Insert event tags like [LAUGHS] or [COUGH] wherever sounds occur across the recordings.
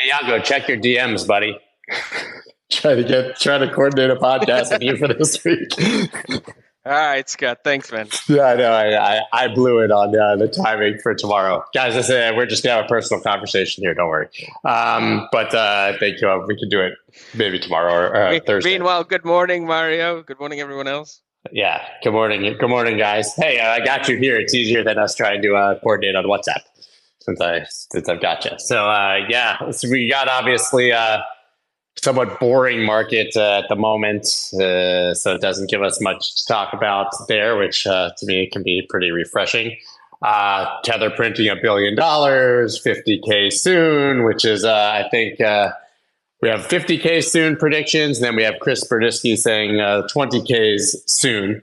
Hey, Yago, check your DMs, buddy. [LAUGHS] try to get try to coordinate a podcast with you for this week. [LAUGHS] All right, Scott. Thanks, man. Yeah, I know. I, I, I blew it on uh, the timing for tomorrow, guys. I said we're just gonna have a personal conversation here. Don't worry. Um, but uh, thank you. We can do it maybe tomorrow or uh, Me- Thursday. Meanwhile, good morning, Mario. Good morning, everyone else. Yeah. Good morning. Good morning, guys. Hey, uh, I got you here. It's easier than us trying to uh, coordinate on WhatsApp since I since I've got you. So uh, yeah, so we got obviously a somewhat boring market uh, at the moment, uh, so it doesn't give us much to talk about there, which uh, to me can be pretty refreshing. Uh, Tether printing a billion dollars, 50k soon, which is uh, I think. Uh, we have 50K soon predictions, and then we have Chris Burniske saying uh, 20Ks soon.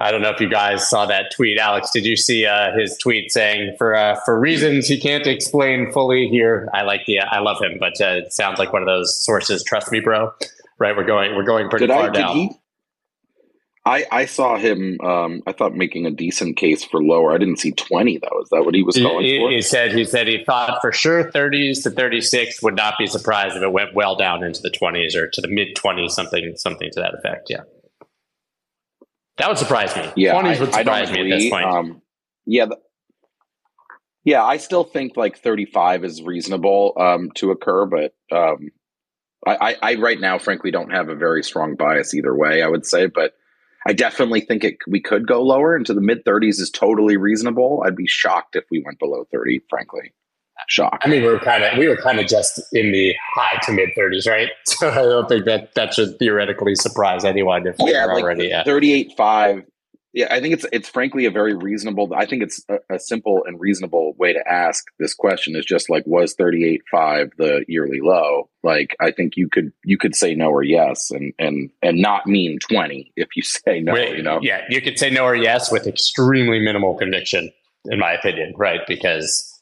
I don't know if you guys saw that tweet. Alex, did you see uh, his tweet saying for uh, for reasons he can't explain fully here? I like the I love him, but uh, it sounds like one of those sources. Trust me, bro. Right, we're going we're going pretty Did far I? Did down. he? I I saw him. Um, I thought making a decent case for lower. I didn't see twenty though. Is that what he was going he- for? he said he said he thought for sure 30s to 36 would not be surprised if it went well down into the 20s or to the mid 20s, something something to that effect. Yeah, that would surprise me. yeah, 20s I, would surprise me at this point. Um, yeah, the, yeah. I still think like thirty-five is reasonable um, to occur, but um, I, I, I right now, frankly, don't have a very strong bias either way. I would say, but I definitely think it we could go lower into the mid thirties is totally reasonable. I'd be shocked if we went below thirty. Frankly, shocked. I mean, we were kind of we were kind of just in the high to mid 30s, right? [LAUGHS] So I don't think that that should theoretically surprise anyone if we yeah, were like already at. thirty-eight five. Yeah, I think it's it's frankly a very reasonable. I think it's a, a simple and reasonable way to ask this question. Is just like was thirty-eight five the yearly low? Like I think you could you could say no or yes, and and and not mean twenty if you [LAUGHS] say no. Wait, you know, yeah, you could say no or yes with extremely minimal conviction, in my opinion, right? Because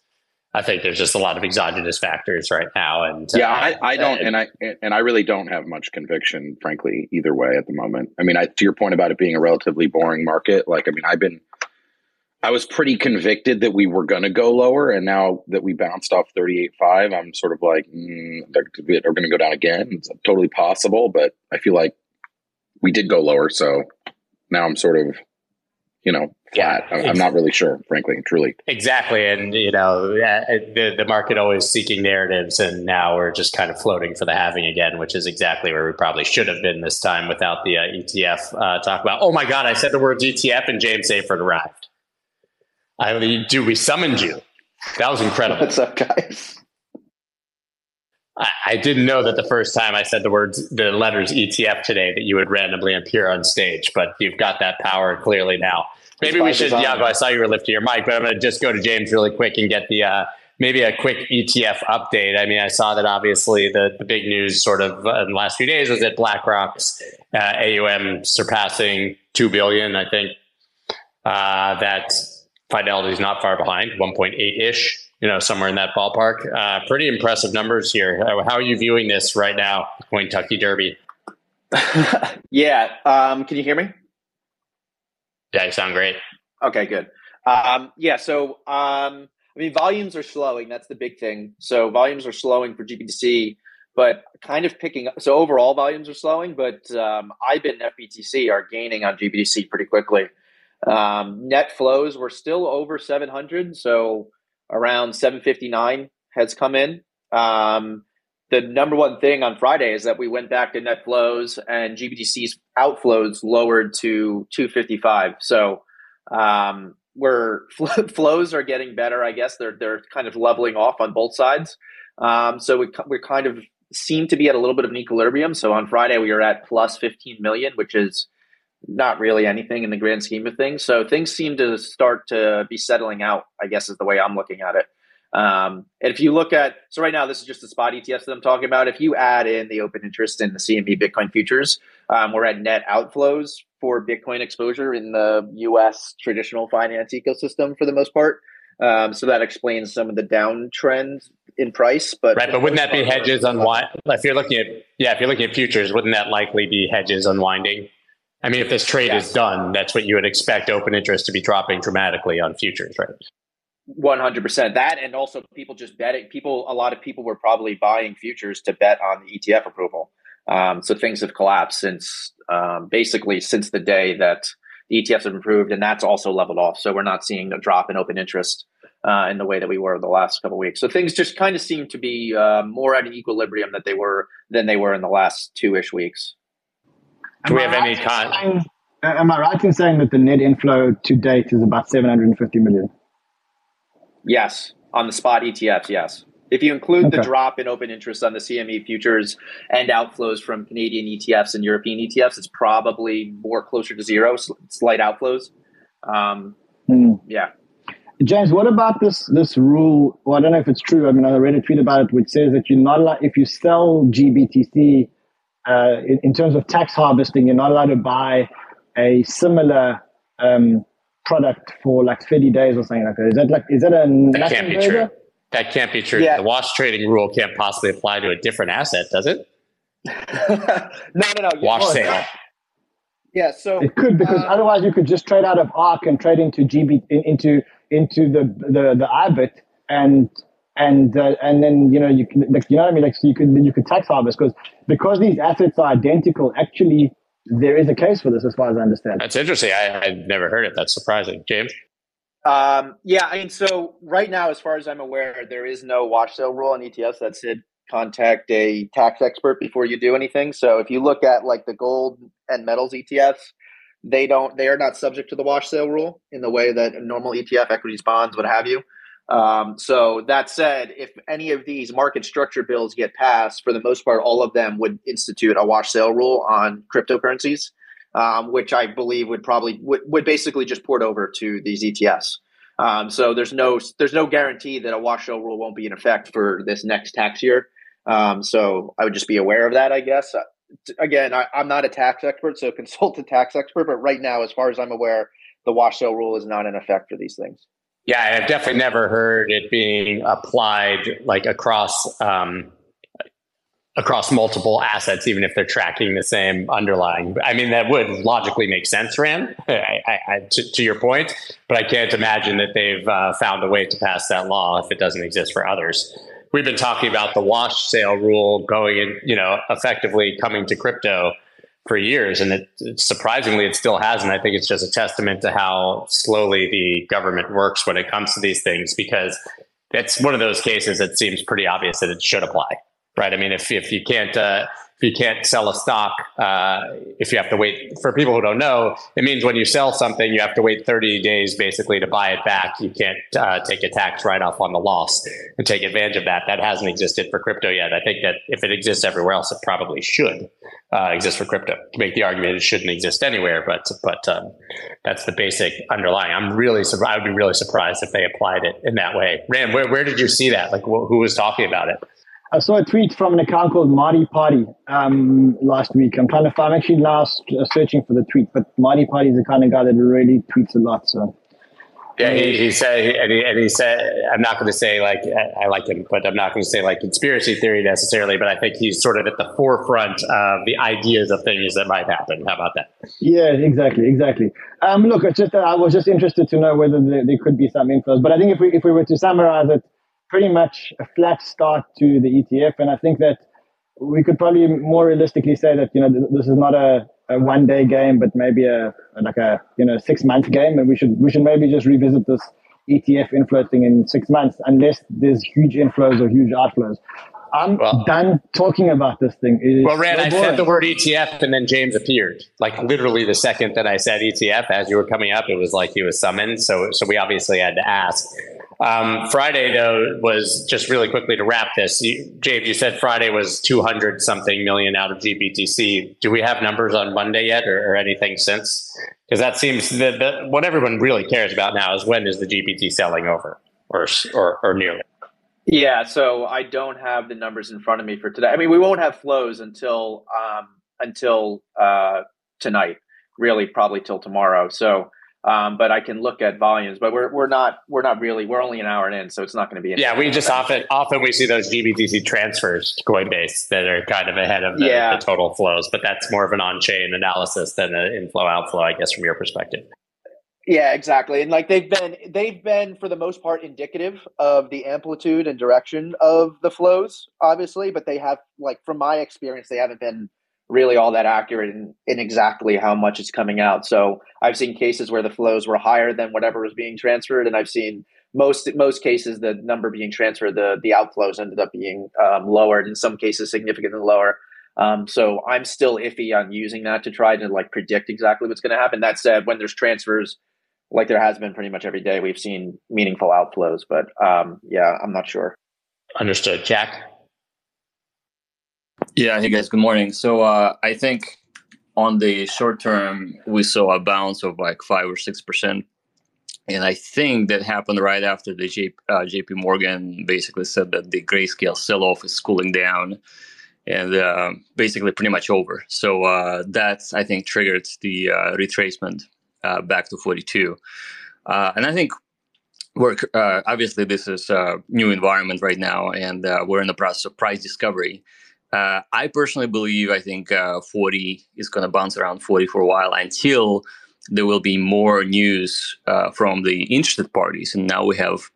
I think there's just a lot of exogenous factors right now, and yeah. uh, I, I don't, uh, and I and I really don't have much conviction, frankly, either way at the moment. I mean, I, to your point about it being a relatively boring market, like I mean, I've been. I was pretty convicted that we were going to go lower, and now that we bounced off 38.5, I'm sort of like, mm, they're, they're going to go down again. It's totally possible, but I feel like we did go lower, so now I'm sort of, you know, flat. I'm, I'm not really sure, frankly, truly. Exactly, and you know the the market always seeking narratives, and now we're just kind of floating for the having again, which is exactly where we probably should have been this time without the uh, ETF uh, talk about. Oh my God, I said the words ETF, and James Seyffart arrived. I mean, dude, we summoned you. That was incredible. What's up, guys? I, I didn't know that the first time I said the words, the letters ETF today, that you would randomly appear on stage, but you've got that power clearly now. Maybe we should. Yago, I saw you were lifting your mic, but I'm going to just go to James really quick and get the, uh, maybe a quick ETF update. I mean, I saw that obviously the, the big news sort of uh, in the last few days was that BlackRock's uh, AUM surpassing 2 billion, I think. Uh, that Fidelity is not far behind, 1.8 ish, you know, somewhere in that ballpark. Uh, pretty impressive numbers here. How are you viewing this right now, Kentucky Derby? [LAUGHS] yeah. Um, can you hear me? Yeah, you sound great. Okay, good. Um, yeah. So, um, I mean, volumes are slowing. That's the big thing. So, volumes are slowing for GBTC, but kind of picking up. So, overall, volumes are slowing, but um, IBIT and FBTC are gaining on GBTC pretty quickly. Um, net flows were still over 700, so around 759 has come in. Um, the number one thing on Friday is that we went back to net flows and GBTC's outflows lowered to 255. So um, we're [LAUGHS] flows are getting better. I guess they're they're kind of leveling off on both sides. Um, so we we kind of seem to be at a little bit of an equilibrium. So on Friday we were at plus 15 million, which is not really anything in the grand scheme of things. So things seem to start to be settling out. I guess is the way I'm looking at it. Um, and if you look at so right now, this is just the spot ETFs that I'm talking about. If you add in the open interest in the CME Bitcoin futures, um, we're at net outflows for Bitcoin exposure in the U.S. traditional finance ecosystem for the most part. Um, so that explains some of the downtrend in price. But Right, but wouldn't that be hedges unwind? If you're looking at yeah, if you're looking at futures, wouldn't that likely be hedges unwinding? I mean, if this trade Yes. is done, that's what you would expect open interest to be dropping dramatically on futures, right? One hundred percent. That and also people just betting. People, a lot of people were probably buying futures to bet on the ETF approval. Um, so things have collapsed since um, basically since the day that the ETFs have improved, and that's also leveled off. So we're not seeing a drop in open interest uh, in the way that we were the last couple weeks. So things just kind of seem to be uh, more at an equilibrium that they were than they were in the last two ish weeks. Do we have I any right in con- saying- uh, Am I right in saying that the net inflow to date is about 750 million? Yes, on the spot ETFs, yes. If you include the drop in open interest on the CME futures and outflows from Canadian ETFs and European ETFs, it's probably more closer to zero, slight outflows. Um, Hmm. yeah. James, what about this this rule? Well, I don't know if it's true. I mean, I read a tweet about it which says that you're not allowed if you sell GBTC uh, in, in terms of tax harvesting, you're not allowed to buy a similar um, product for like 30 days or something like that. Is that like is that a That can't be burger? true. That can't be true. Yeah. The wash trading rule can't possibly apply to a different asset, does it? [LAUGHS] no, no, no. Wash Well, sale. Yeah, so It could because Uh, otherwise you could just trade out of ARK and trade into GB in, into into the the the IBIT and and uh, and then you know you can like, you know what I mean like so you could you could tax harvest because because these assets are identical actually there is a case for this as far as I understand. That's interesting. I, I'd never heard it. That's surprising. James? Um, yeah, I mean, so right now, as far as I'm aware, there is no wash sale rule on ETFs that said contact a tax expert before you do anything. So if you look at like the gold and metals ETFs, they don't they are not subject to the wash sale rule in the way that a normal ETF, equities, bonds, what have you. Um, so that said, if any of these market structure bills get passed, for the most part, all of them would institute a wash sale rule on cryptocurrencies um, which I believe would probably would, would basically just port over to these ETFs. Um, so there's no there's no guarantee that a wash sale rule won't be in effect for this next tax year. Um, so I would just be aware of that, I guess. Uh, again, I, I'm not a tax expert, so [LAUGHS] consult a tax expert. But right now, as far as I'm aware, the wash sale rule is not in effect for these things. Yeah, I've definitely never heard it being applied like across um, across multiple assets, even if they're tracking the same underlying. I mean, that would logically make sense, Ran, [LAUGHS] I, I, I, to, to your point. But I can't imagine that they've uh, found a way to pass that law if it doesn't exist for others. We've been talking about the wash sale rule going in, you know, effectively coming to crypto for years, and it, it- surprisingly, it still hasn't. I think it's just a testament to how slowly the government works when it comes to these things, because it's one of those cases that seems pretty obvious that it should apply, right? I mean, if if you can't uh, you can't sell a stock, uh, if you have to wait for people who don't know, it means when you sell something, you have to wait 30 days basically to buy it back. You can't uh, take a tax write off on the loss and take advantage of that. That hasn't existed for crypto yet. I think that if it exists everywhere else, it probably should uh, exist for crypto. To make the argument it shouldn't exist anywhere, but but um, that's the basic underlying. I'm really sur- I would be really surprised if they applied it in that way. Ran, where where did you see that? Like, wh- who was talking about it? I saw a tweet from an account called Marty Party um, last week. I'm trying to find. I'm actually last s- searching for the tweet, but Marty Party is the kind of guy that really tweets a lot. So Yeah, he, he said, and he, and he said, I'm not going to say like I, I like him, but I'm not going to say like conspiracy theory necessarily. But I think he's sort of at the forefront of the ideas of things that might happen. How about that? Yeah, exactly, exactly. Um, look, it's just I was just interested to know whether there, there could be some influence. But I think if we if we were to summarize it, pretty much a flat start to the ETF, and I think that we could probably more realistically say that you know th- this is not a, a one day game, but maybe a like a you know six month game, and we should we should maybe just revisit this ETF inflow thing in six months, unless there's huge inflows or huge outflows. I'm Well- done talking about this thing. It Well, Ran, so I said the word ETF, and then James appeared. Like literally the second that I said ETF, as you were coming up, it was like he was summoned. So, so we obviously had to ask. Um, Friday, though, was just really quickly to wrap this. You, you said Friday was 200 something million out of GBTC. Do we have numbers on Monday yet or, or anything since? Because that seems that what everyone really cares about now is when is the GPT selling over or, or, or nearly. Yeah, so I don't have the numbers in front of me for today. I mean, we won't have flows until um, until uh, tonight, really, probably till tomorrow. So, um, but I can look at volumes. But we're we're not we're not really we're only an hour in, so it's not going to be. Yeah, we just often often we see those GBTC transfers to Coinbase that are kind of ahead of the, Yeah. the total flows, but that's more of an on-chain analysis than an inflow outflow, I guess, from your perspective. Yeah, exactly. And like they've been they've been for the most part indicative of the amplitude and direction of the flows, obviously, but they have like from my experience, they haven't been really all that accurate in, in exactly how much is coming out. So I've seen cases where the flows were higher than whatever was being transferred, and I've seen most most cases the number being transferred, the the outflows ended up being um, lowered. In some cases, significantly lower. Um, so I'm still iffy on using that to try to like predict exactly what's going to happen. That said, when there's transfers, like there has been pretty much every day, we've seen meaningful outflows. But um, yeah, I'm not sure. Understood, Jack. Yeah, hey guys, good morning. So uh, I think on the short term, we saw a bounce of like five or six percent, and I think that happened right after the J- uh, J.P. Morgan basically said that the grayscale sell-off is cooling down, and uh, basically pretty much over. So uh, that I think triggered the uh, retracement uh, back to 42, uh, and I think we're obviously this is a new environment right now, and we're in the process of price discovery. Uh, I personally believe I think uh, 40 is going to bounce around 40 for a while until there will be more news uh, from the interested parties. And now we have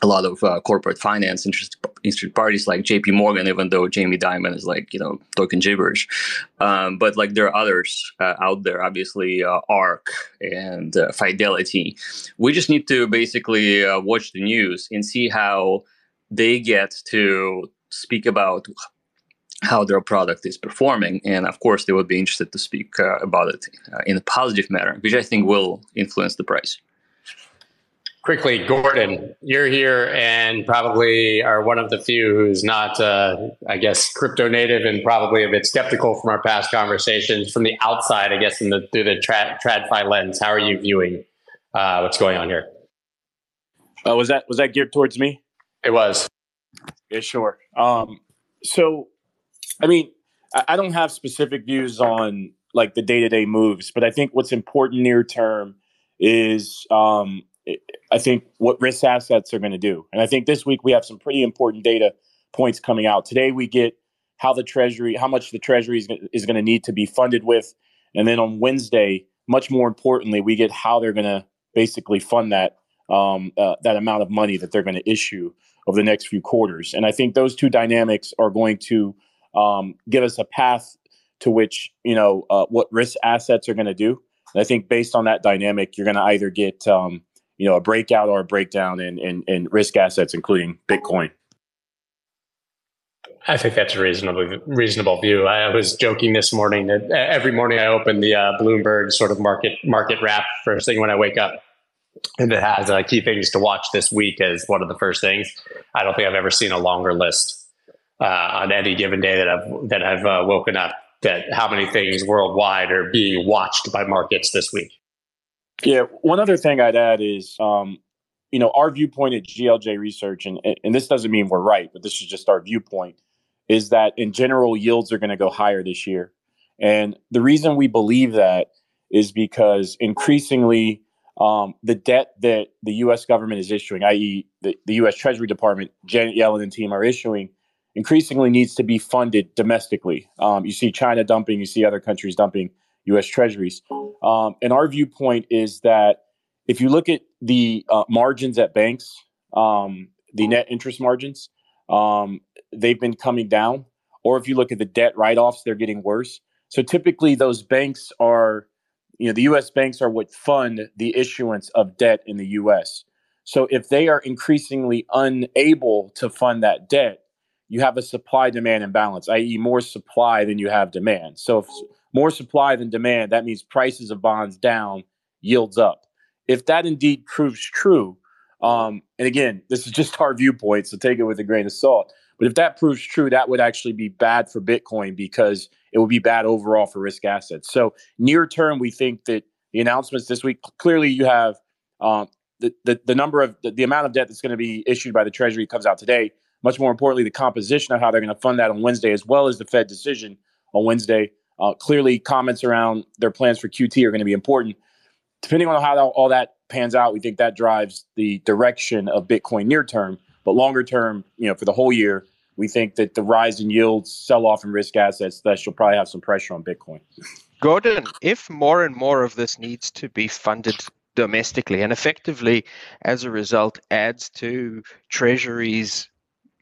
a lot of uh, corporate finance interested, interested parties like JP Morgan, even though Jamie Dimon is like, you know, talking gibberish. Um, but like there are others uh, out there, obviously uh, ARK and Fidelity. We just need to basically watch the news and see how they get to speak about how their product is performing. And of course, they would be interested to speak uh, about it uh, in a positive manner, which I think will influence the price. Quickly, Gordon, you're here and probably are one of the few who's not, uh, I guess, crypto native and probably a bit skeptical from our past conversations. From the outside, I guess, in the, through the tra- TradFi lens, how are you viewing uh, what's going on here? Uh, was that was that geared towards me? It was. Yeah, sure. Um, so I mean, I don't have specific views on like the day to day moves, but I think what's important near term is um, I think what risk assets are going to do. And I think this week we have some pretty important data points coming out. Today we get how the Treasury, how much the Treasury is, going to need to be funded with. And then on Wednesday, much more importantly, we get how they're going to basically fund that um, uh, that amount of money that they're going to issue over the next few quarters. And I think those two dynamics are going to um, give us a path to which you know uh, what risk assets are going to do. And I think based on that dynamic, you're going to either get um, you know a breakout or a breakdown in, in, in risk assets, including Bitcoin. I think that's a reasonable reasonable view. I was joking this morning that every morning I open the uh, Bloomberg sort of market market wrap first thing when I wake up, and it has uh, key things to watch this week as one of the first things. I don't think I've ever seen a longer list uh, on any given day that I've that I've uh, woken up that how many things worldwide are being watched by markets this week. Yeah, one other thing I'd add is, um, you know, our viewpoint at GLJ Research, and and this doesn't mean we're right, but this is just our viewpoint, is that in general yields are going to go higher this year, and the reason we believe that is because increasingly um, the debt that the U.S. government is issuing, i.e., the, the U.S. Treasury Department, Janet Yellen and team are issuing, increasingly needs to be funded domestically. Um, you see China dumping, you see other countries dumping U.S. treasuries. Um, and our viewpoint is that if you look at the uh, margins at banks, um, the net interest margins, um, they've been coming down. Or if you look at the debt write offs, they're getting worse. So typically, those banks are, you know, the U.S. banks are what fund the issuance of debt in the U.S. So if they are increasingly unable to fund that debt, you have a supply demand imbalance, i.e., more supply than you have demand. So, if more supply than demand, that means prices of bonds down, yields up. If that indeed proves true, um, and again, this is just [LAUGHS] our viewpoint, so take it with a grain of salt. But if that proves true, that would actually be bad for Bitcoin because it would be bad overall for risk assets. So, near term, we think that the announcements this week clearly you have um, the, the, the number of the, the amount of debt that's going to be issued by the Treasury comes out today much more importantly, the composition of how they're going to fund that on Wednesday, as well as the Fed decision on Wednesday. Uh, clearly, comments around their plans for QT are going to be important. Depending on how all that pans out, we think that drives the direction of Bitcoin near term. But longer term, you know, for the whole year, we think that the rise in yields, sell off in risk assets, that will probably have some pressure on Bitcoin. Gordon, if more and more of this needs to be funded domestically, and effectively, as a result, adds to Treasury's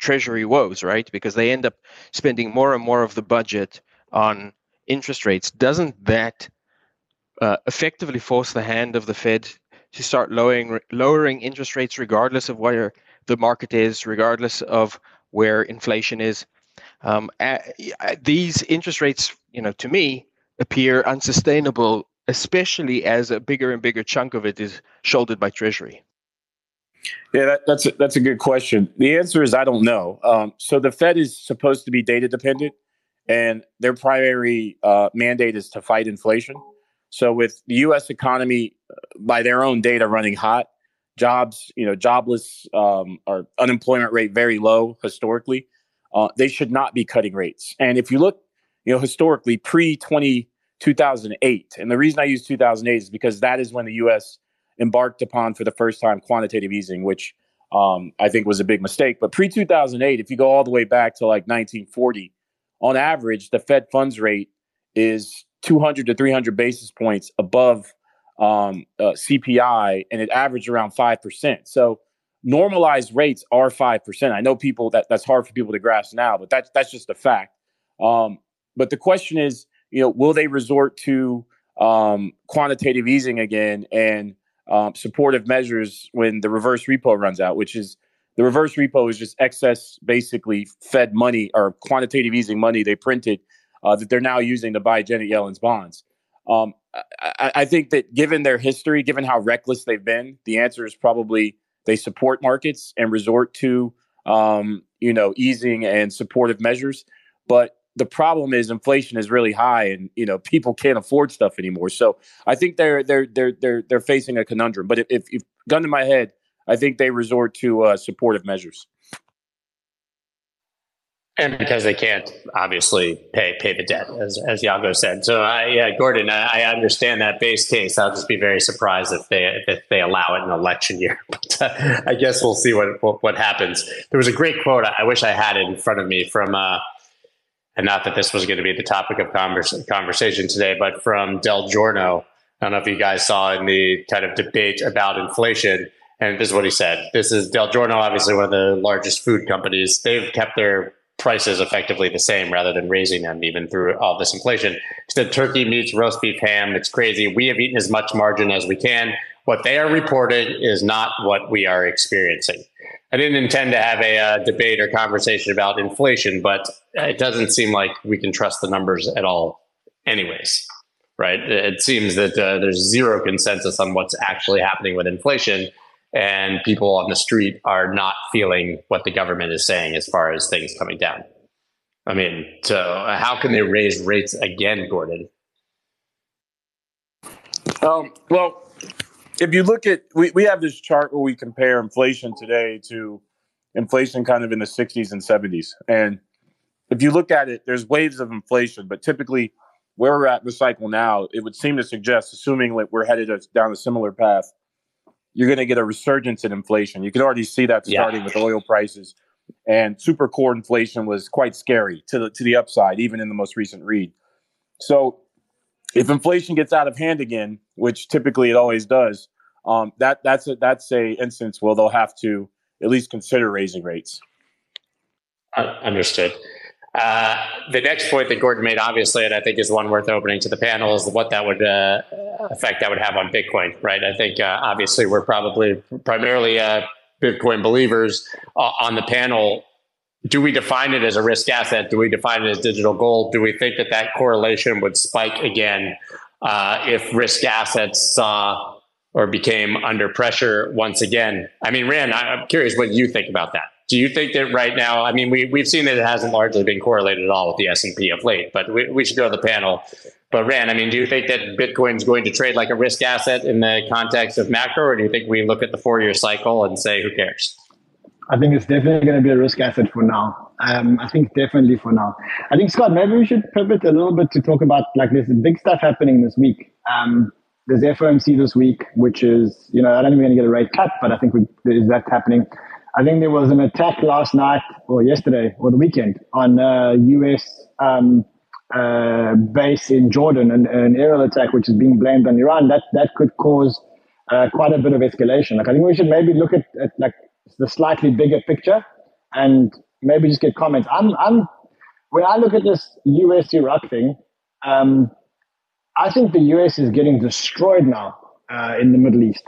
Treasury woes, right? Because they end up spending more and more of the budget on interest rates. Doesn't that uh, effectively force the hand of the Fed to start lowering lowering interest rates regardless of where the market is, regardless of where inflation is. Um, these interest rates, you know, to me, appear unsustainable, especially as a bigger and bigger chunk of it is shouldered by Treasury. Yeah, that, that's a, that's a good question. The answer is I don't know. Um, so the Fed is supposed to be data dependent, and their primary uh, mandate is to fight inflation. So with the U.S. economy, uh, by their own data, running hot, jobs, you know, jobless um, or unemployment rate very low historically, uh, they should not be cutting rates. And if you look, you know, historically pre 20, 2008, and the reason I use 2008 is because that is when the U.S. embarked upon for the first time quantitative easing, which um, I think was a big mistake. But pre 2008, if you go all the way back to like 1940, on average, the Fed funds rate is 200 to 300 basis points above um, uh, CPI, and it averaged around five percent. So normalized rates are five percent. I know people that that's hard for people to grasp now, but that's that's just a fact. Um, but the question is, you know, will they resort to um, quantitative easing again and um, supportive measures when the reverse repo runs out? Which is the reverse repo is just excess, basically Fed money or quantitative easing money they printed uh, that they're now using to buy Janet Yellen's bonds. Um, I, I, think that given their history, given how reckless they've been, the answer is probably they support markets and resort to um, you know easing and supportive measures. But the problem is inflation is really high, and you know people can't afford stuff anymore. So I think they're they're they're they're they're facing a conundrum. But if, if, if gun to my head, I think they resort to uh, supportive measures and because they can't obviously pay pay the debt, as as Yago said. So, I, yeah, Gordon, I, I, understand that base case. I'll just be very surprised if they if they allow it in election year. [LAUGHS] But uh, I guess we'll see what, what, what happens. There was a great quote. I wish I had it in front of me from. Uh, and not that this was going to be the topic of converse, conversation today, but from Del Giorno. I don't know if you guys saw in the kind of debate about inflation. And this is what he said. This is Del Giorno, obviously one of the largest food companies. They've kept their prices effectively the same rather than raising them even through all this inflation. Instead, turkey, meats, roast beef, ham, it's crazy. We have eaten as much margin as we can. What they are reporting is not what we are experiencing. I didn't intend to have a uh, debate or conversation about inflation, but it doesn't seem like we can trust the numbers at all, anyways. Right? It seems that uh, there's zero consensus on what's actually happening with inflation and people on the street are not feeling what the government is saying as far as things coming down. I mean, so how can they raise rates again, Gordon? Um, well, if you look at, we, we have this chart where we compare inflation today to inflation kind of in the 60s and 70s. And if you look at it, there's waves of inflation, but typically where we're at in the cycle now, it would seem to suggest, assuming that we're headed down a similar path, you're going to get a resurgence in inflation. You can already see that starting yeah. with oil prices. And super core inflation was quite scary to the to the upside, even in the most recent read. So, if inflation gets out of hand again, which typically it always does, um, that that's a that's a instance where they'll have to at least consider raising rates. Understood. Uh, the next point that Gordon made, obviously, and I think is one worth opening to the panel, is what that would uh, effect that would have on Bitcoin, right? I think uh, obviously we're probably primarily uh, Bitcoin believers uh, on the panel. Do we define it as a risk asset? Do we define it as digital gold? Do we think that that correlation would spike again uh, if risk assets saw or became under pressure once again? I mean, Ran, I'm curious what you think about that. Do you think that right now, I mean, we, we've seen that it hasn't largely been correlated at all with the S&P of late, but we, we should go to the panel. But Ran, I mean, do you think that Bitcoin is going to trade like a risk asset in the context of macro, or do you think we look at the four-year cycle and say, who cares? I think it's definitely going to be a risk asset for now. Um, I think definitely for now. I think Scott, maybe we should pivot a little bit to talk about like this big stuff happening this week. Um, there's FOMC this week, which is you know I don't think we're going to get a rate cut, but I think we, is that happening. I think there was an attack last night or yesterday or the weekend on a U.S. Um, uh, base in Jordan, an, an, aerial attack which is being blamed on Iran. That that could cause uh, quite a bit of escalation. Like I think we should maybe look at, at like the slightly bigger picture and maybe just get comments. I'm I'm when I look at this US Iraq thing, um, I think the US is getting destroyed now uh, in the Middle East.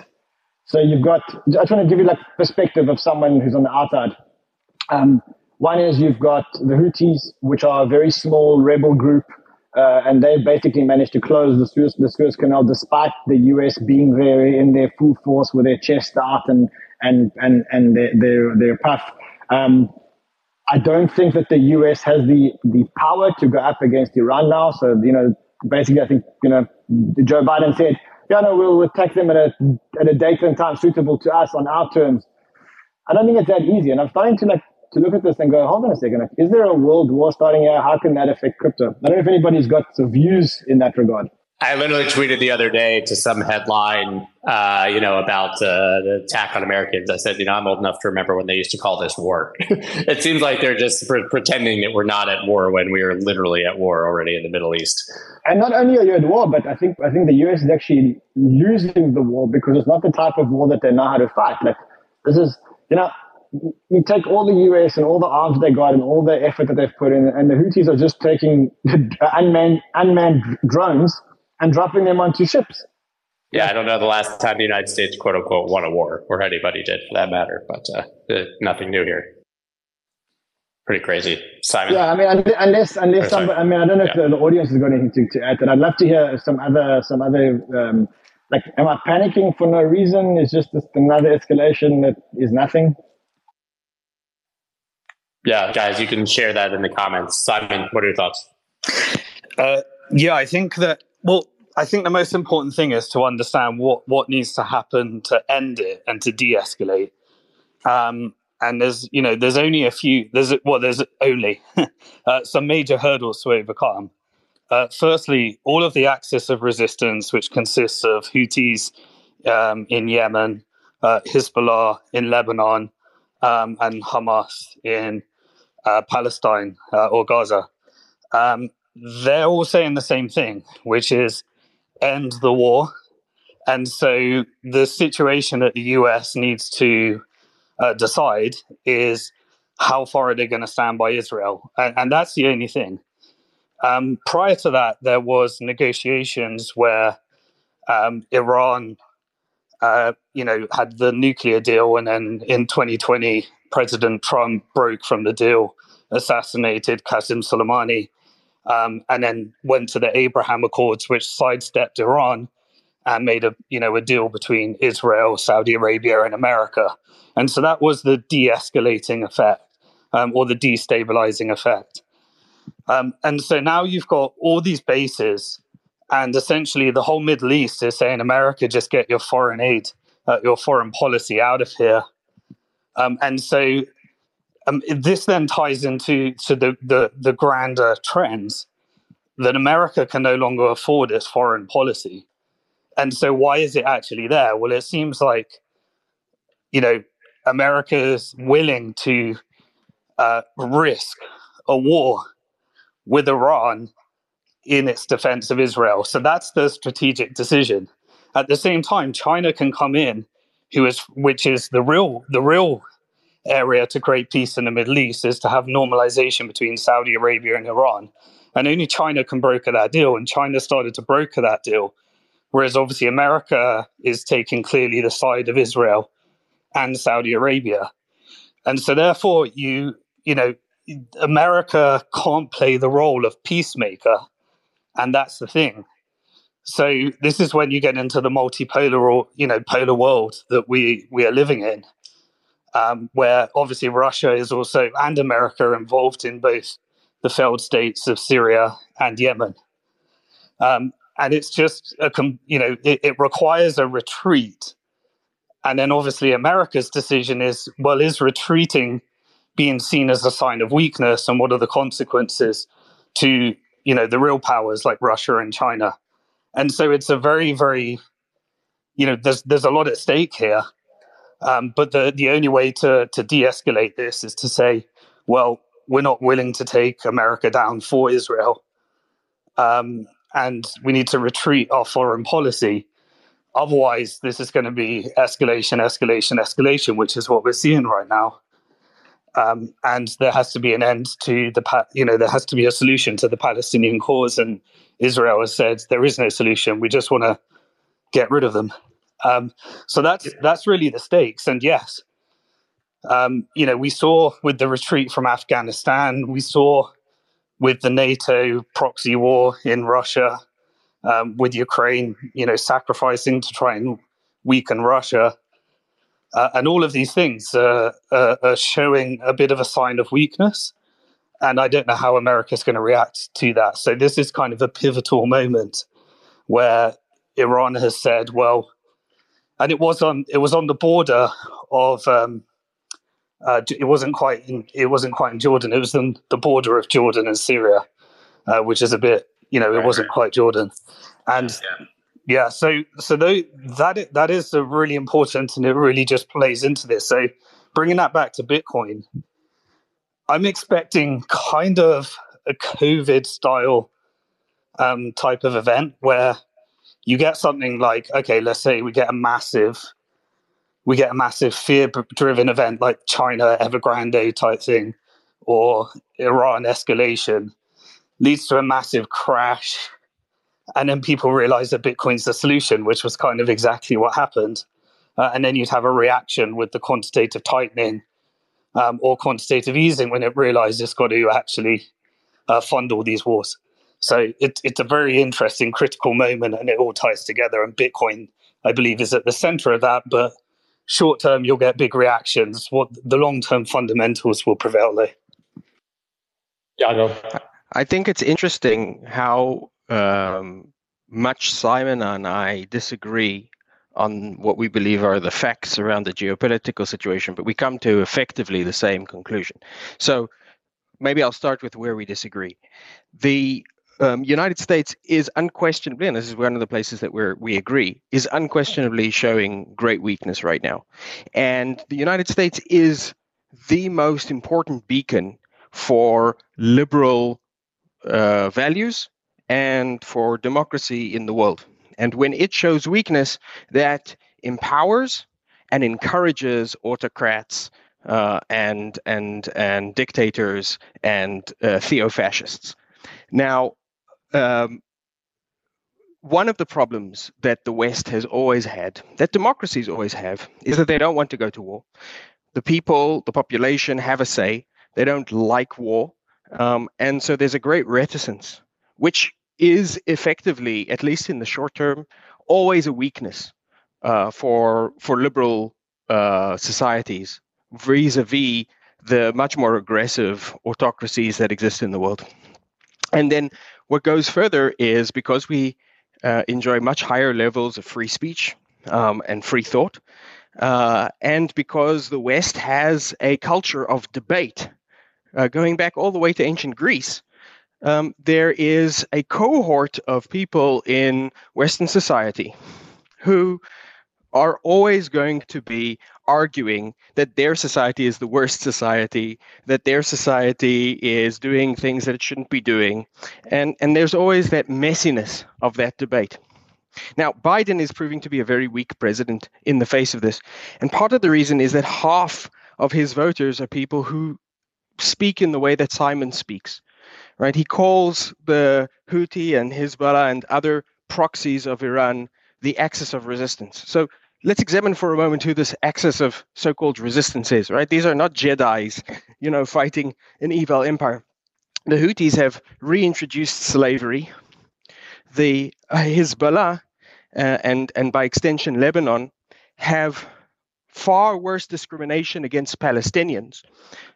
So you've got. I just want to give you like perspective of someone who's on the outside. Um, one is you've got the Houthis, which are a very small rebel group, uh, and they've basically managed to close the Suez, the Suez Canal despite the US being there in their full force with their chest out and and and and their their, their puff. Um, I don't think that the US has the the power to go up against Iran now. So you know, basically, I think you know, Joe Biden said, "Yeah, no, we'll attack them at a at a date and time suitable to us on our terms." I don't think it's that easy, and I'm starting to like to look at this and go, hold on a second, is there a world war starting here? How can that affect crypto? I don't know if anybody's got some views in that regard. I literally tweeted the other day to some headline, uh, you know, about uh, the attack on Americans. I said, you know, I'm old enough to remember when they used to call this war. [LAUGHS] it seems like they're just pre- pretending that we're not at war when we are literally at war already in the Middle East. And not only are you at war, but I think I think the US is actually losing the war because it's not the type of war that they know how to fight. Like this is, you know, you take all the US and all the arms they got and all the effort that they've put in, and the Houthis are just taking unmanned unmanned drones and dropping them onto ships. Yeah, I don't know the last time the United States, quote unquote, won a war, or anybody did for that matter, but uh, nothing new here. Pretty crazy, Simon. Yeah, I mean, unless unless some, I mean, I don't know yeah. if the, the, audience has got anything to, to add, but I'd love to hear some other some other um, like, am I panicking for no reason? Is just another escalation that is nothing? Yeah, guys, you can share that in the comments. Simon, what are your thoughts? Uh, yeah, I think that well, I think the most important thing is to understand what what needs to happen to end it and to de-escalate. Um, and there's you know there's only a few there's well there's only [LAUGHS] uh, some major hurdles to overcome. Uh, firstly, all of the axis of resistance, which consists of Houthis um, in Yemen, uh, Hezbollah in Lebanon, um, and Hamas in uh, Palestine uh, or Gaza. Um, they're all saying the same thing, which is end the war. And so the situation that the US needs to uh, decide is how far are they going to stand by Israel? And, and that's the only thing. Um, prior to that, there was negotiations where um, Iran, uh, you know, had the nuclear deal, and then in 2020, President Trump broke from the deal, assassinated Qasem Soleimani, um, and then went to the Abraham Accords, which sidestepped Iran and made a you know a deal between Israel, Saudi Arabia, and America. And so that was the de-escalating effect um, or the destabilizing effect. Um, and so now you've got all these bases, and essentially the whole Middle East is saying, America, just get your foreign aid, uh, your foreign policy out of here. Um, and so um, this then ties into to the, the, the grander trends that America can no longer afford its foreign policy. And so, why is it actually there? Well, it seems like, you know, America is willing to uh, risk a war with Iran in its defense of Israel. So that's the strategic decision. At the same time, China can come in, who is which is the real the real area to create peace in the Middle East is to have normalization between Saudi Arabia and Iran. And only China can broker that deal. And China started to broker that deal. Whereas obviously America is taking clearly the side of Israel and Saudi Arabia. And so therefore you, you know, America can't play the role of peacemaker. And that's the thing. So this is when you get into the multipolar or, you know, polar world that we, we are living in um, where obviously Russia is also and America involved in both the failed states of Syria and Yemen. Um, and it's just a you know it, it, requires a retreat, and then obviously America's decision is well is retreating being seen as a sign of weakness, and what are the consequences to you know the real powers like Russia and China, and so it's a very very you know there's there's a lot at stake here um, but the, the only way to, to de escalate this is to say, well, we're not willing to take America down for Israel. Um, and we need to retreat our foreign policy. otherwise, this is going to be escalation, escalation, escalation, which is what we're seeing right now. Um, and there has to be an end to the, you know, there has to be a solution to the Palestinian cause. And Israel has said there is no solution. We just want to get rid of them. Um, so that's that's really the stakes. And yes, um, you know, we saw with the retreat from Afghanistan, we saw with the NATO proxy war in Russia, um, with Ukraine, you know, sacrificing to try and weaken Russia. Uh, and all of these things uh, uh, are showing a bit of a sign of weakness. And I don't know how America's going to react to that. So this is kind of a pivotal moment where Iran has said, well, and it was on it was on the border of um, uh, it wasn't quite in, it wasn't quite in Jordan. It was on the border of Jordan and Syria, uh, which is a bit you know it wasn't quite Jordan, and yeah. yeah so so th- that that is really important, and it really just plays into this. So bringing that back to Bitcoin, I'm expecting kind of a COVID style um, type of event where you get something like okay, let's say we get a massive we get a massive fear driven event like China Evergrande type thing or Iran escalation leads to a massive crash. And then people realize that Bitcoin's the solution, which was kind of exactly what happened. Uh, and then you'd have a reaction with the quantitative tightening um, or quantitative easing when it realized it's got to actually uh, fund all these wars. So it, it's a very interesting, critical moment, and it all ties together. And Bitcoin, I believe, is at the center of that. But short term you'll get big reactions. What the long term fundamentals will prevail there. Yeah, no. I think it's interesting how um, much Simon and I disagree on what we believe are the facts around the geopolitical situation, but we come to effectively the same conclusion. So maybe I'll start with where we disagree. The um, United States is unquestionably, and this is one of the places that we we agree, is unquestionably showing great weakness right now. And the United States is the most important beacon for liberal uh, values and for democracy in the world. And when it shows weakness, that empowers and encourages autocrats uh, and and and dictators and uh, theo-fascists. Now, um, one of the problems that the West has always had, that democracies always have, is that they don't want to go to war. The people, the population have a say. They don't like war. Um, and so there's a great reticence, which is effectively, at least in the short term, always a weakness uh, for, for liberal uh, societies vis a vis the much more aggressive autocracies that exist in the world. And then what goes further is because we uh, enjoy much higher levels of free speech um, and free thought, uh, and because the West has a culture of debate uh, going back all the way to ancient Greece. Um, there is a cohort of people in Western society who are always going to be arguing that their society is the worst society, that their society is doing things that it shouldn't be doing. And, and there's always that messiness of that debate. Now, Biden is proving to be a very weak president in the face of this. And part of the reason is that half of his voters are people who speak in the way that Simon speaks. Right? He calls the Houthi and Hezbollah and other proxies of Iran the axis of resistance. So let's examine for a moment who this axis of so-called resistance is, right? These are not Jedi's, you know, fighting an evil empire. The Houthis have reintroduced slavery. The Hezbollah uh, and and by extension Lebanon have far worse discrimination against Palestinians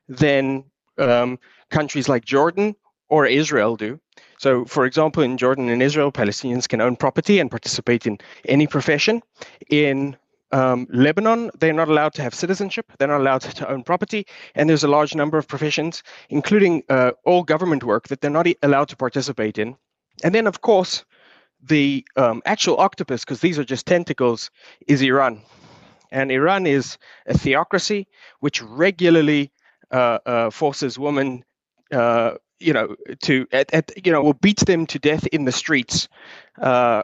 than um, countries like Jordan or Israel do. So, for example, in Jordan and Israel, Palestinians can own property and participate in any profession. In um, Lebanon, they're not allowed to have citizenship, they're not allowed to own property, and there's a large number of professions, including uh, all government work, that they're not allowed to participate in. And then, of course, the um, actual octopus, because these are just tentacles, is Iran. And Iran is a theocracy which regularly uh, uh, forces women uh, you know, to at, at, you know, will beat them to death in the streets, uh,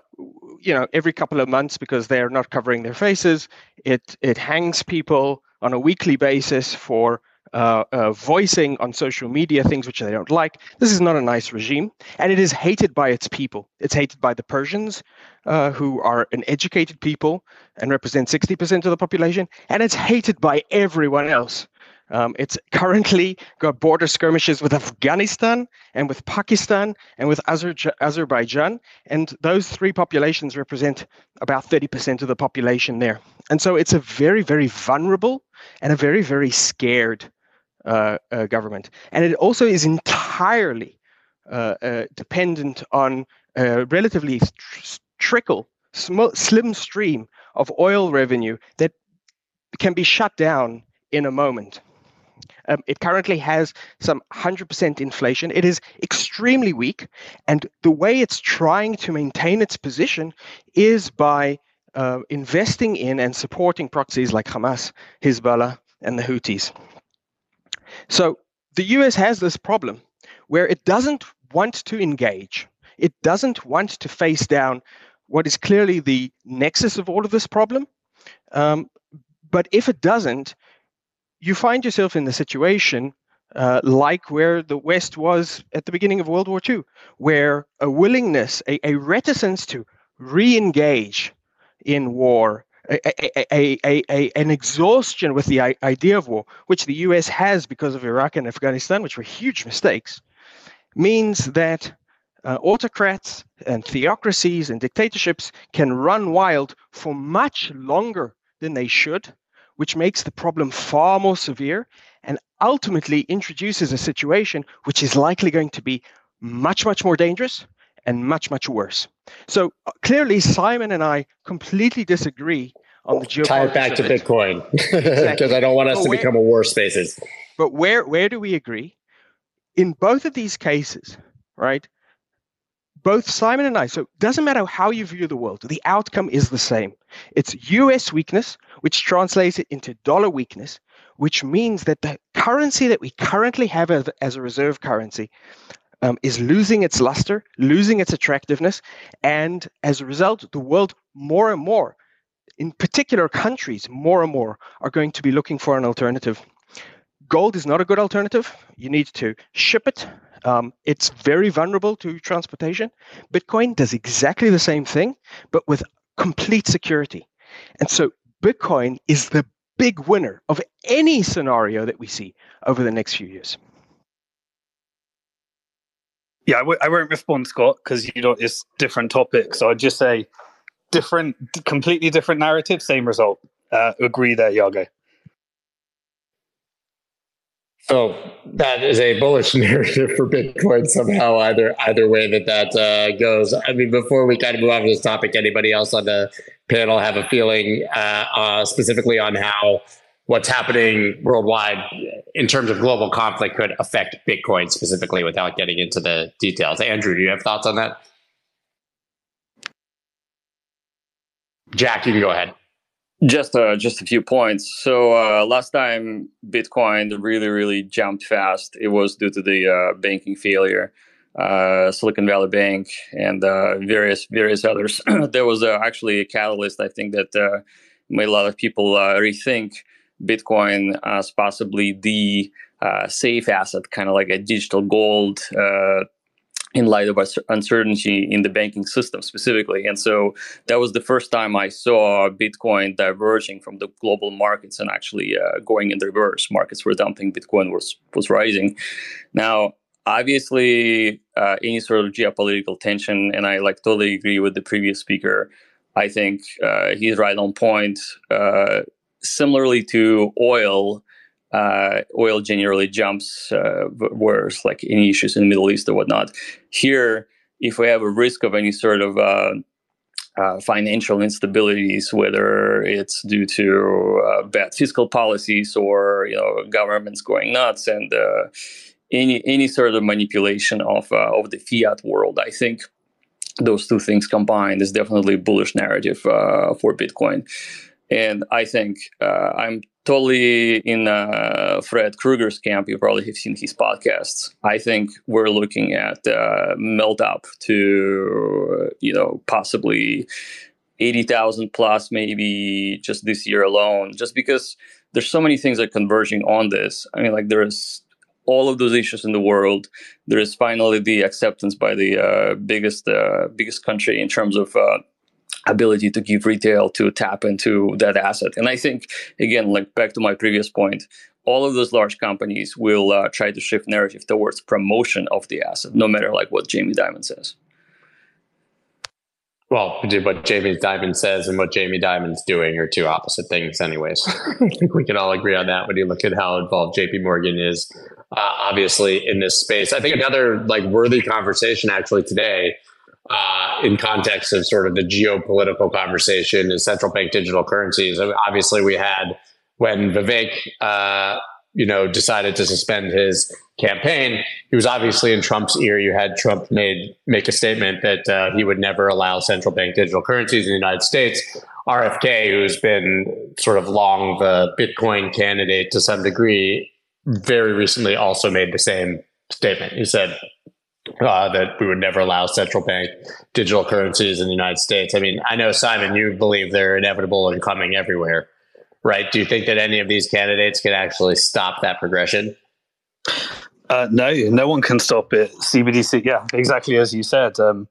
you know, every couple of months because they are not covering their faces. It it hangs people on a weekly basis for uh, uh, voicing on social media things which they don't like. This is not a nice regime, and it is hated by its people. It's hated by the Persians, uh, who are an educated people and represent 60% of the population, and it's hated by everyone else. Um, it's currently got border skirmishes with Afghanistan and with Pakistan and with Azer- Azerbaijan. And those three populations represent about 30% of the population there. And so it's a very, very vulnerable and a very, very scared uh, uh, government. And it also is entirely uh, uh dependent on a relatively tr- trickle, sm- slim stream of oil revenue that can be shut down in a moment. Um, it currently has some 100% inflation. It is extremely weak. And the way it's trying to maintain its position is by uh, investing in and supporting proxies like Hamas, Hezbollah, and the Houthis. So the US has this problem where it doesn't want to engage, it doesn't want to face down what is clearly the nexus of all of this problem. Um, but if it doesn't, you find yourself in the situation uh, like where the West was at the beginning of World War II, where a willingness, a, a reticence to re engage in war, a, a, an exhaustion with the idea of war, which the US has because of Iraq and Afghanistan, which were huge mistakes, means that uh, autocrats and theocracies and dictatorships can run wild for much longer than they should which makes the problem far more severe and ultimately introduces a situation which is likely going to be much, much more dangerous and much, much worse. So uh, clearly, Simon and I completely disagree on the geopolitics. Tie it back to it. Bitcoin [LAUGHS] because exactly. I don't want us but to where, become a war spaces. But where where do we agree? In both of these cases, right? Both Simon and I, so it doesn't matter how you view the world, the outcome is the same. It's US weakness, which translates it into dollar weakness, which means that the currency that we currently have as, a reserve currency um, is losing its luster, losing its attractiveness. And as a result, the world more and more, in particular countries, more and more are going to be looking for an alternative. Gold is not a good alternative. You need to ship it um, it's very vulnerable to transportation. Bitcoin does exactly the same thing, but with complete security. And so Bitcoin is the big winner of any scenario that we see over the next few years. Yeah, I w- I won't respond, Scott, because you know it's different topics. So I'd just say different, completely different narrative, same result. Uh, agree there, Yago. So that is a bullish [LAUGHS] narrative for Bitcoin somehow. Either either way that that uh, goes. I mean, before we kind of move on to this topic, anybody else on the panel have a feeling uh, uh, specifically on how what's happening worldwide in terms of global conflict could affect Bitcoin specifically, without getting into the details? Andrew, do you have thoughts on that? Jack, you can go ahead. Just uh, just a few points. So uh, last time Bitcoin really really jumped fast. It was due to the uh, banking failure, uh, Silicon Valley Bank, and uh, various various others. [CLEARS THROAT] there was uh, actually a catalyst. I think that made a lot of people rethink Bitcoin as possibly the safe asset, kind of like a digital gold in light of uncertainty in the banking system specifically. And so that was the first time I saw Bitcoin diverging from the global markets and actually uh, going in the reverse. Markets were dumping, Bitcoin was, was rising. Now, obviously, uh, any sort of geopolitical tension, and I like totally agree with the previous speaker. I think uh, he's right on point. Uh, similarly to oil, uh, oil generally jumps uh, like any issues in the Middle East or whatnot. Here, if we have a risk of any sort of uh, uh financial instabilities, whether it's due to uh, bad fiscal policies or you know governments going nuts and uh, any any sort of manipulation of of the fiat world, I think those two things combined is definitely a bullish narrative for Bitcoin. And I think uh, I'm totally in uh, Fred Krueger's camp. You probably have seen his podcasts. I think we're looking at uh, melt up to you know possibly eighty thousand plus, maybe just this year alone, just because there's so many things that are converging on this. I mean, like there's all of those issues in the world. There is finally the acceptance by the uh, biggest uh, biggest country in terms of uh, ability to give retail to tap into that asset. And I think again, like back to my previous point, all of those large companies will uh, try to shift narrative towards promotion of the asset, no matter like what Jamie Dimon says. Well, what Jamie Dimon says and what Jamie Dimon's doing are two opposite things, anyways. [LAUGHS] I think we can all agree on that when you look at how involved JP Morgan is, uh, obviously, in this space. I think another like worthy conversation actually today, uh, in context of sort of the geopolitical conversation, is central bank digital currencies. Obviously, we had when Vivek uh, you know, decided to suspend his campaign, he was obviously in Trump's ear. You had Trump made make a statement that uh, he would never allow central bank digital currencies in the United States. RFK, who's been sort of long the Bitcoin candidate to some degree, very recently also made the same statement. He said uh, that we would never allow central bank digital currencies in the United States. I mean, I know Simon, you believe they're inevitable and coming everywhere right? Do you think that any of these candidates can actually stop that progression? Uh, no, no one can stop it. CBDC, yeah, exactly as you said. Um,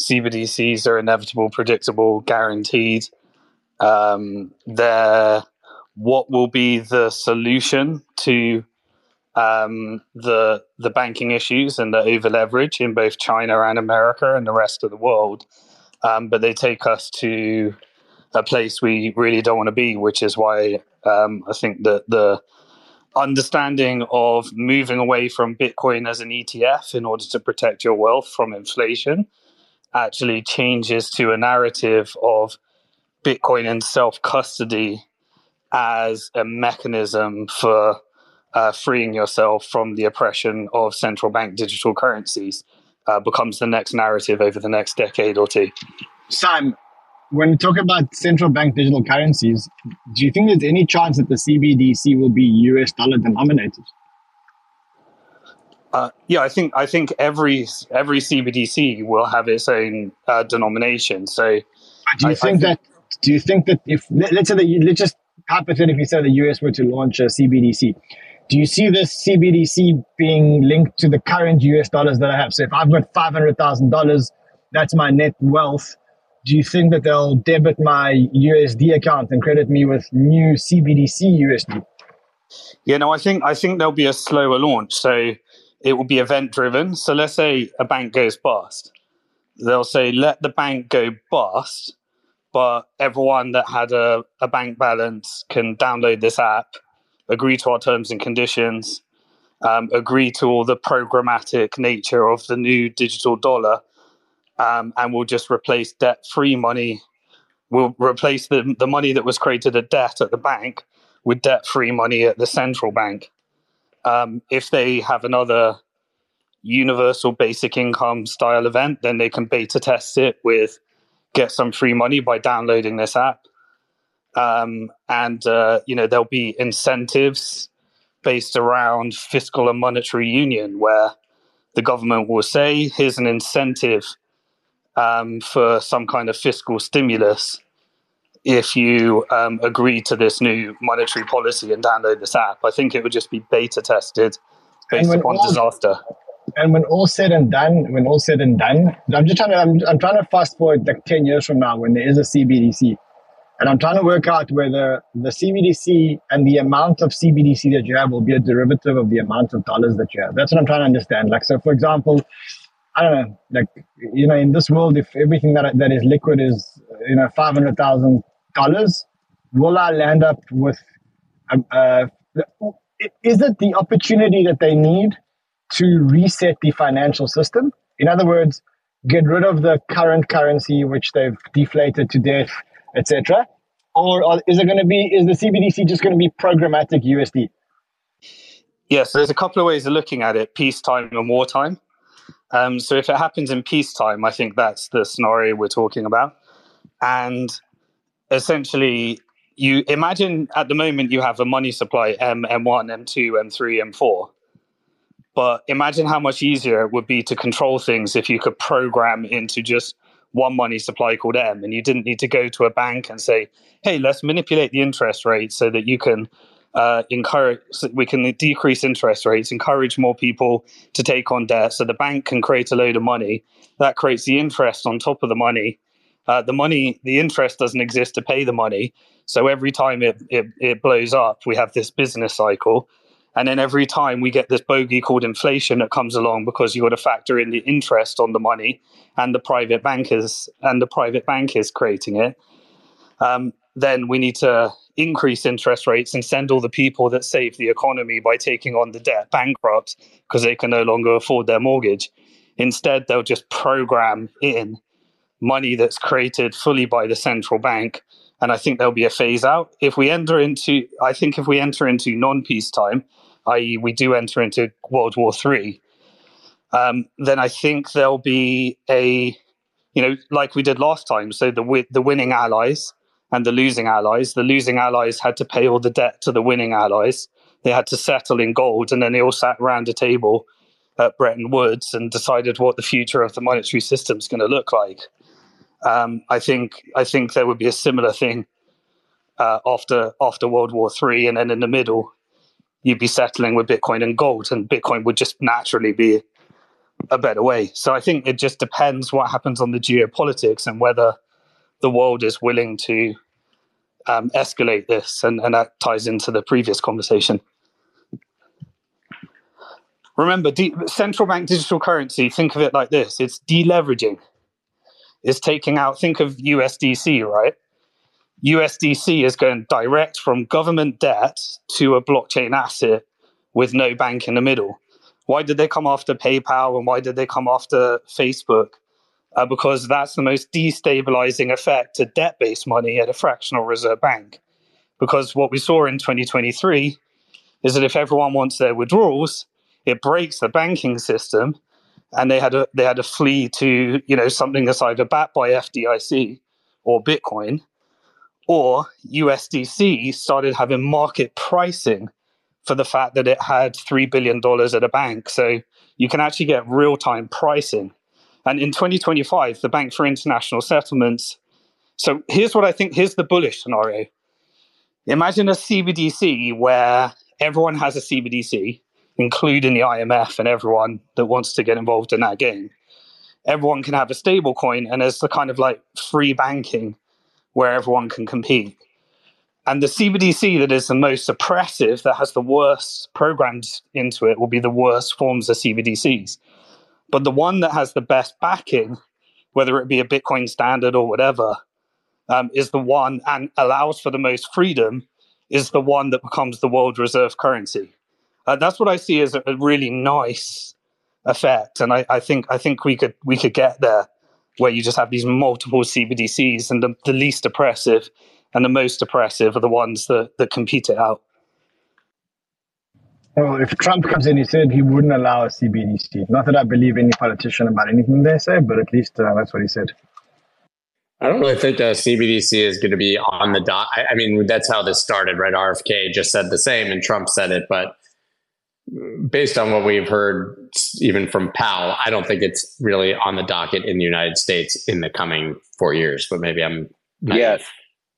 CBDCs are inevitable, predictable, guaranteed. Um, they're what will be the solution to um, the the banking issues and the over leverage in both China and America and the rest of the world. Um, but they take us to a place we really don't want to be, which is why um, I think that the understanding of moving away from Bitcoin as an ETF in order to protect your wealth from inflation actually changes to a narrative of Bitcoin and self custody as a mechanism for uh, freeing yourself from the oppression of central bank digital currencies uh, becomes the next narrative over the next decade or two. Sam, when you talk about central bank digital currencies, do you think there's any chance that the CBDC will be US dollar denominated? Uh, yeah, I think I think every every CBDC will have its own uh, denomination. So, do you I, think I that? Do you think that if let, us say that you, let's just hypothetically say the US were to launch a CBDC, do you see this CBDC being linked to the current US dollars that I have? So, if I've got five hundred thousand dollars, that's my net wealth do you think that they'll debit my USD account and credit me with new CBDC USD? Yeah, no, I think I think there'll be a slower launch. So it will be event driven. So let's say a bank goes bust. They'll say let the bank go bust, but everyone that had a, a bank balance can download this app, agree to our terms and conditions, um, agree to all the programmatic nature of the new digital dollar um, and we'll just replace debt free money. We'll replace the, the money that was created at debt at the bank with debt free money at the central bank. Um, if they have another universal basic income style event, then they can beta test it with get some free money by downloading this app. Um, and uh, you know there'll be incentives based around fiscal and monetary union, where the government will say, "Here's an incentive um, for some kind of fiscal stimulus if you um, agree to this new monetary policy and download this app. I think it would just be beta tested based upon all, disaster. And when all said and done, when all said and done, I'm just trying to I'm, I'm trying to fast forward like ten years from now when there is a CBDC, and I'm trying to work out whether the CBDC and the amount of CBDC that you have will be a derivative of the amount of dollars that you have. That's what I'm trying to understand. Like so, for example, I don't know, like you know, in this world, if everything that that is liquid is you know five hundred thousand dollars, will I land up with? Uh, is it the opportunity that they need to reset the financial system? In other words, get rid of the current currency which they've deflated to death, etc. Or is it going to be? Is the CBDC just going to be programmatic USD? Yes, there's a couple of ways of looking at it: peacetime and wartime. Um, so if it happens in peacetime, I think that's the scenario we're talking about. And essentially, you imagine at the moment you have a money supply M, M1, M2, M3, M4. But imagine how much easier it would be to control things if you could program into just one money supply called M and you didn't need to go to a bank and say, hey, let's manipulate the interest rate so that you can uh, encourage, so we can decrease interest rates, encourage more people to take on debt so the bank can create a load of money. That creates the interest on top of the money. Uh, the money, the interest doesn't exist to pay the money. So every time it, it, it blows up, we have this business cycle. And then every time we get this bogey called inflation that comes along because you've got to factor in the interest on the money and the private bankers and the private bank is creating it. Um, then we need to increase interest rates and send all the people that save the economy by taking on the debt bankrupt because they can no longer afford their mortgage. Instead, they'll just program in money that's created fully by the central bank. And I think there'll be a phase out. If we enter into, I think if we enter into non peace time, i.e., we do enter into World War Three, um, then I think there'll be a, you know, like we did last time. So the the winning allies and the losing allies. The losing allies had to pay all the debt to the winning allies. They had to settle in gold, and then they all sat around a table at Bretton Woods and decided what the future of the monetary system is going to look like. Um, I think I think there would be a similar thing uh, after after World War Three, and then in the middle, you'd be settling with Bitcoin and gold, and Bitcoin would just naturally be a better way. So I think it just depends what happens on the geopolitics and whether the world is willing to um, escalate this, and, and that ties into the previous conversation. Remember, de- central bank digital currency, think of it like this it's deleveraging, it's taking out, think of USDC, right? USDC is going direct from government debt to a blockchain asset with no bank in the middle. Why did they come after PayPal and why did they come after Facebook? Uh, because that's the most destabilizing effect to debt based money at a fractional reserve bank. Because what we saw in 2023 is that if everyone wants their withdrawals, it breaks the banking system and they had a they had to flee to you know something that's either backed by FDIC or Bitcoin or USDC started having market pricing for the fact that it had $3 billion at a bank. So you can actually get real time pricing. And in 2025, the Bank for International Settlements. So here's what I think here's the bullish scenario. Imagine a CBDC where everyone has a CBDC, including the IMF and everyone that wants to get involved in that game. Everyone can have a stable coin, and there's the kind of like free banking where everyone can compete. And the CBDC that is the most oppressive, that has the worst programs into it, will be the worst forms of CBDCs. But the one that has the best backing, whether it be a Bitcoin standard or whatever, um, is the one and allows for the most freedom, is the one that becomes the world reserve currency. Uh, that's what I see as a, a really nice effect, and I, I, think I think we could we could get there where you just have these multiple CBDCs, and the, the least oppressive and the most oppressive are the ones that, that compete it out. Well, if Trump comes in, he said he wouldn't allow a CBDC. Not that I believe any politician about anything they say, but at least uh, that's what he said. I don't really think a CBDC is going to be on the dot. I, I mean, that's how this started, right? RFK just said the same, and Trump said it, but based on what we've heard, even from Powell, I don't think it's really on the docket in the United States in the coming four years. But maybe I'm naive. yes.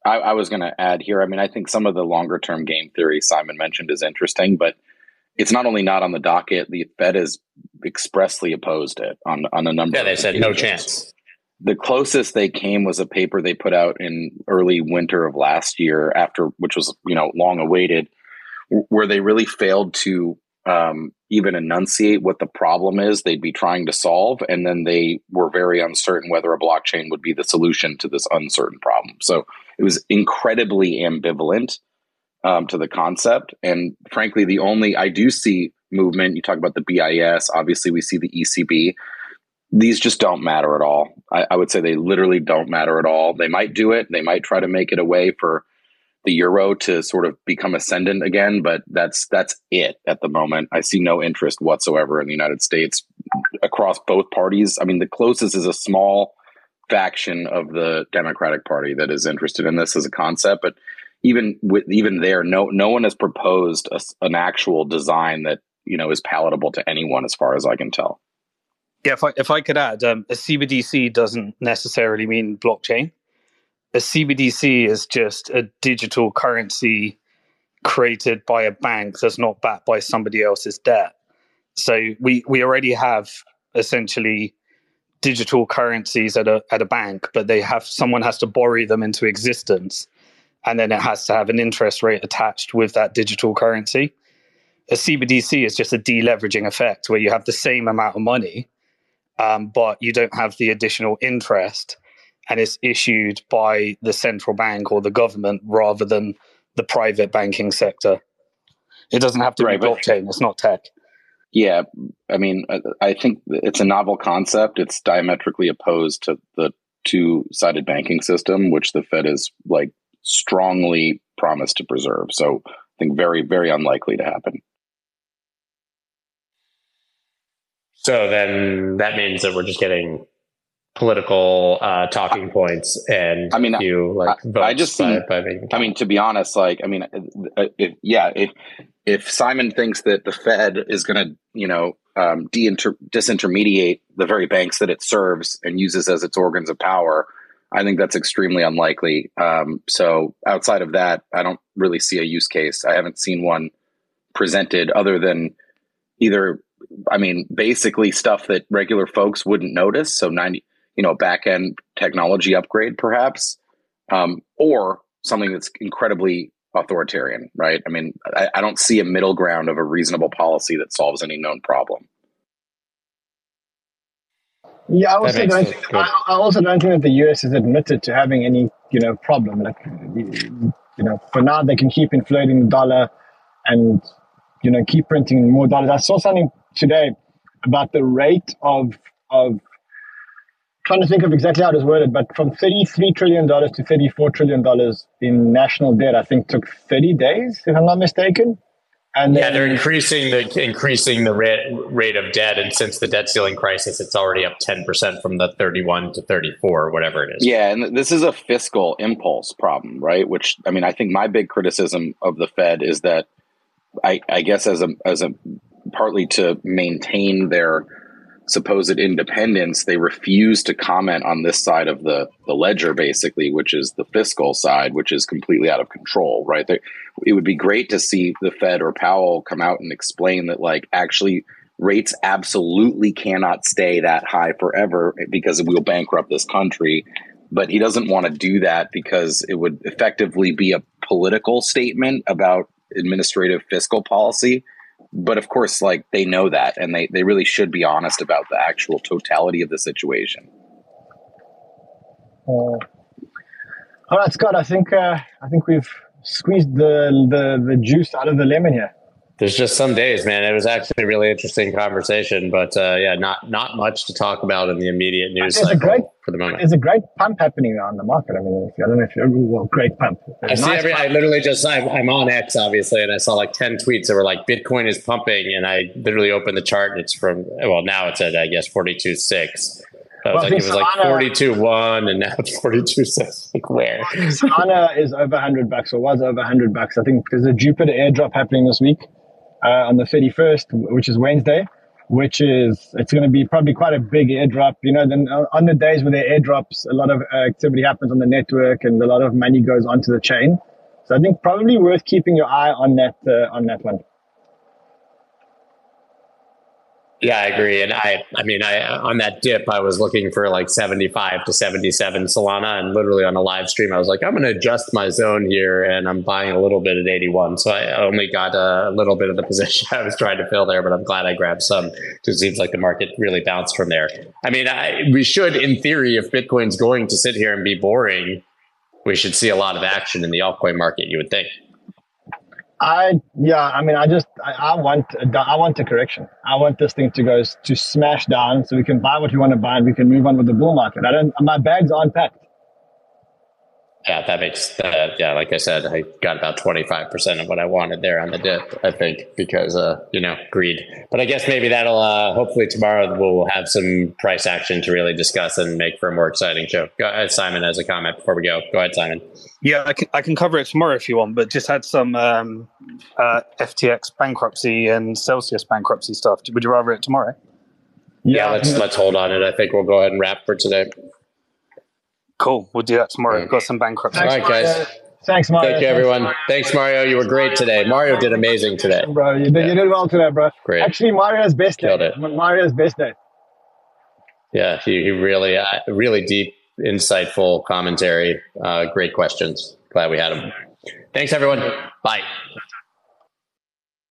I, I was going to add here. I mean, I think some of the longer term game theory Simon mentioned is interesting, but it's not only not on the docket. The Fed has expressly opposed it on on a number. Yeah, they said no chance. The closest they came was a paper they put out in early winter of last year, after which was you know long awaited, where they really failed to um, even enunciate what the problem is they'd be trying to solve. And then they were very uncertain whether a blockchain would be the solution to this uncertain problem. So it was incredibly ambivalent um, to the concept. And frankly, the only I do see movement, you talk about the BIS, obviously, we see the ECB. These just don't matter at all. I, I would say they literally don't matter at all. They might do it, they might try to make it a way for the euro to sort of become ascendant again, but that's that's it at the moment. I see no interest whatsoever in the United States across both parties. I mean, the closest is a small faction of the Democratic Party that is interested in this as a concept, but even with even there, no no one has proposed a, an actual design that you know is palatable to anyone, as far as I can tell. Yeah, if I if I could add, um, a CBDC doesn't necessarily mean blockchain. A CBDC is just a digital currency created by a bank that's not backed by somebody else's debt. So we we already have essentially digital currencies at a at a bank, but they have someone has to borrow them into existence, and then it has to have an interest rate attached with that digital currency. A CBDC is just a deleveraging effect where you have the same amount of money, um, but you don't have the additional interest, and it's issued by the central bank or the government rather than the private banking sector. It doesn't have to right, be blockchain; it's not tech. Yeah, I mean, I think it's a novel concept. It's diametrically opposed to the two-sided banking system, which the Fed is like strongly promised to preserve. So I think very, very unlikely to happen. So then that means that we're just getting political uh, talking points and I mean, you like I, I just by, by I mean, to be honest, like I mean, uh, if, yeah, if if Simon thinks that the Fed is going to, you know, um, de-inter- disintermediate the very banks that it serves and uses as its organs of power, I think that's extremely unlikely. Um, so outside of that, I don't really see a use case. I haven't seen one presented other than either, I mean, basically stuff that regular folks wouldn't notice. So 90, you know, back end technology upgrade perhaps, um, or something that's incredibly authoritarian, right? I mean, I, I don't see a middle ground of a reasonable policy that solves any known problem. Yeah, I also don't. Think, I, I, also don't think that the US is admitted to having any, you know, problem. Like, you know, for now they can keep inflating the dollar, and you know, keep printing more dollars. I saw something today about the rate of of trying to think of exactly how it was worded, but from $33 trillion to $34 trillion in national debt, I think took 30 days, if I'm not mistaken. And yeah, they're increasing the increasing the rate rate of debt, and since the debt ceiling crisis, it's already up ten percent from the thirty one to thirty four, whatever it is. Yeah, and this is a fiscal impulse problem, right? Which I mean, I think my big criticism of the Fed is that I, I guess as a as a partly to maintain their supposed independence, they refuse to comment on this side of the, the ledger, basically, which is the fiscal side, which is completely out of control, right? It would be great to see the Fed or Powell come out and explain that, like, actually, rates absolutely cannot stay that high forever because it will bankrupt this country. But he doesn't want to do that because it would effectively be a political statement about administrative fiscal policy but of course like they know that and they, they really should be honest about the actual totality of the situation. Uh, all right scott i think uh, i think we've squeezed the, the the juice out of the lemon here there's just some days, man. It was actually a really interesting conversation, but uh, yeah, not not much to talk about in the immediate news there's a great, for the moment. There's a great pump happening on the market. I mean, I don't know if you're well, great pump. I see nice every. Pump. I literally just I'm, I'm, on X obviously, and I saw like ten tweets that were like Bitcoin is pumping, and I literally opened the chart, and it's from well now it's at I guess forty two six. Well, like, it was Solana, like 42 1 and now it's 42 6. [LAUGHS] Like, where? Solana is over 100 bucks or was over 100 bucks. I think there's a Jupiter airdrop happening this week uh, on the 31st, which is Wednesday, which is, it's going to be probably quite a big airdrop. You know, then uh, on the days where there airdrops, a lot of activity happens on the network and a lot of money goes onto the chain. So I think probably worth keeping your eye on that, uh, on that one. Yeah, I agree. And I, I mean, I on that dip, I was looking for like 75 to 77 Solana, and literally on a live stream, I was like, I'm going to adjust my zone here, and I'm buying a little bit at 81. So I only got a little bit of the [LAUGHS] position I was trying to fill there, but I'm glad I grabbed some. It seems like the market really bounced from there. I mean, I, we should, in theory, if Bitcoin's going to sit here and be boring, we should see a lot of action in the altcoin market. You would think. I yeah, I mean, I just I, I, want I want a correction. I want this thing to go to smash down so we can buy what we want to buy and we can move on with the bull market. I don't. My bags aren't packed. Yeah, that makes that. Yeah, like I said, I got about twenty five percent of what I wanted there on the dip. I think because uh, you know greed. But I guess maybe that'll uh, hopefully tomorrow we'll have some price action to really discuss and make for a more exciting show. Go ahead, Simon, has a comment before we go. Go ahead, Simon. Yeah, I can, I can cover it tomorrow if you want, but just had some um, uh, FTX bankruptcy and Celsius bankruptcy stuff. Would you rather it tomorrow? Yeah, let's let's hold on it. I think we'll go ahead and wrap for today. Cool. We'll do that tomorrow. Yeah. Got some bankruptcy. All right, guys. Thanks, Mario. Thank you, everyone. Thanks, Mario. You were great today. Mario did amazing today. Bro, you did, you did well today, bro. Great. Actually, Mario's best day. Killed it. Mario's best day. Yeah, he, he really, uh, really deep, insightful commentary. Uh, great questions. Glad we had him. Thanks, everyone. Bye.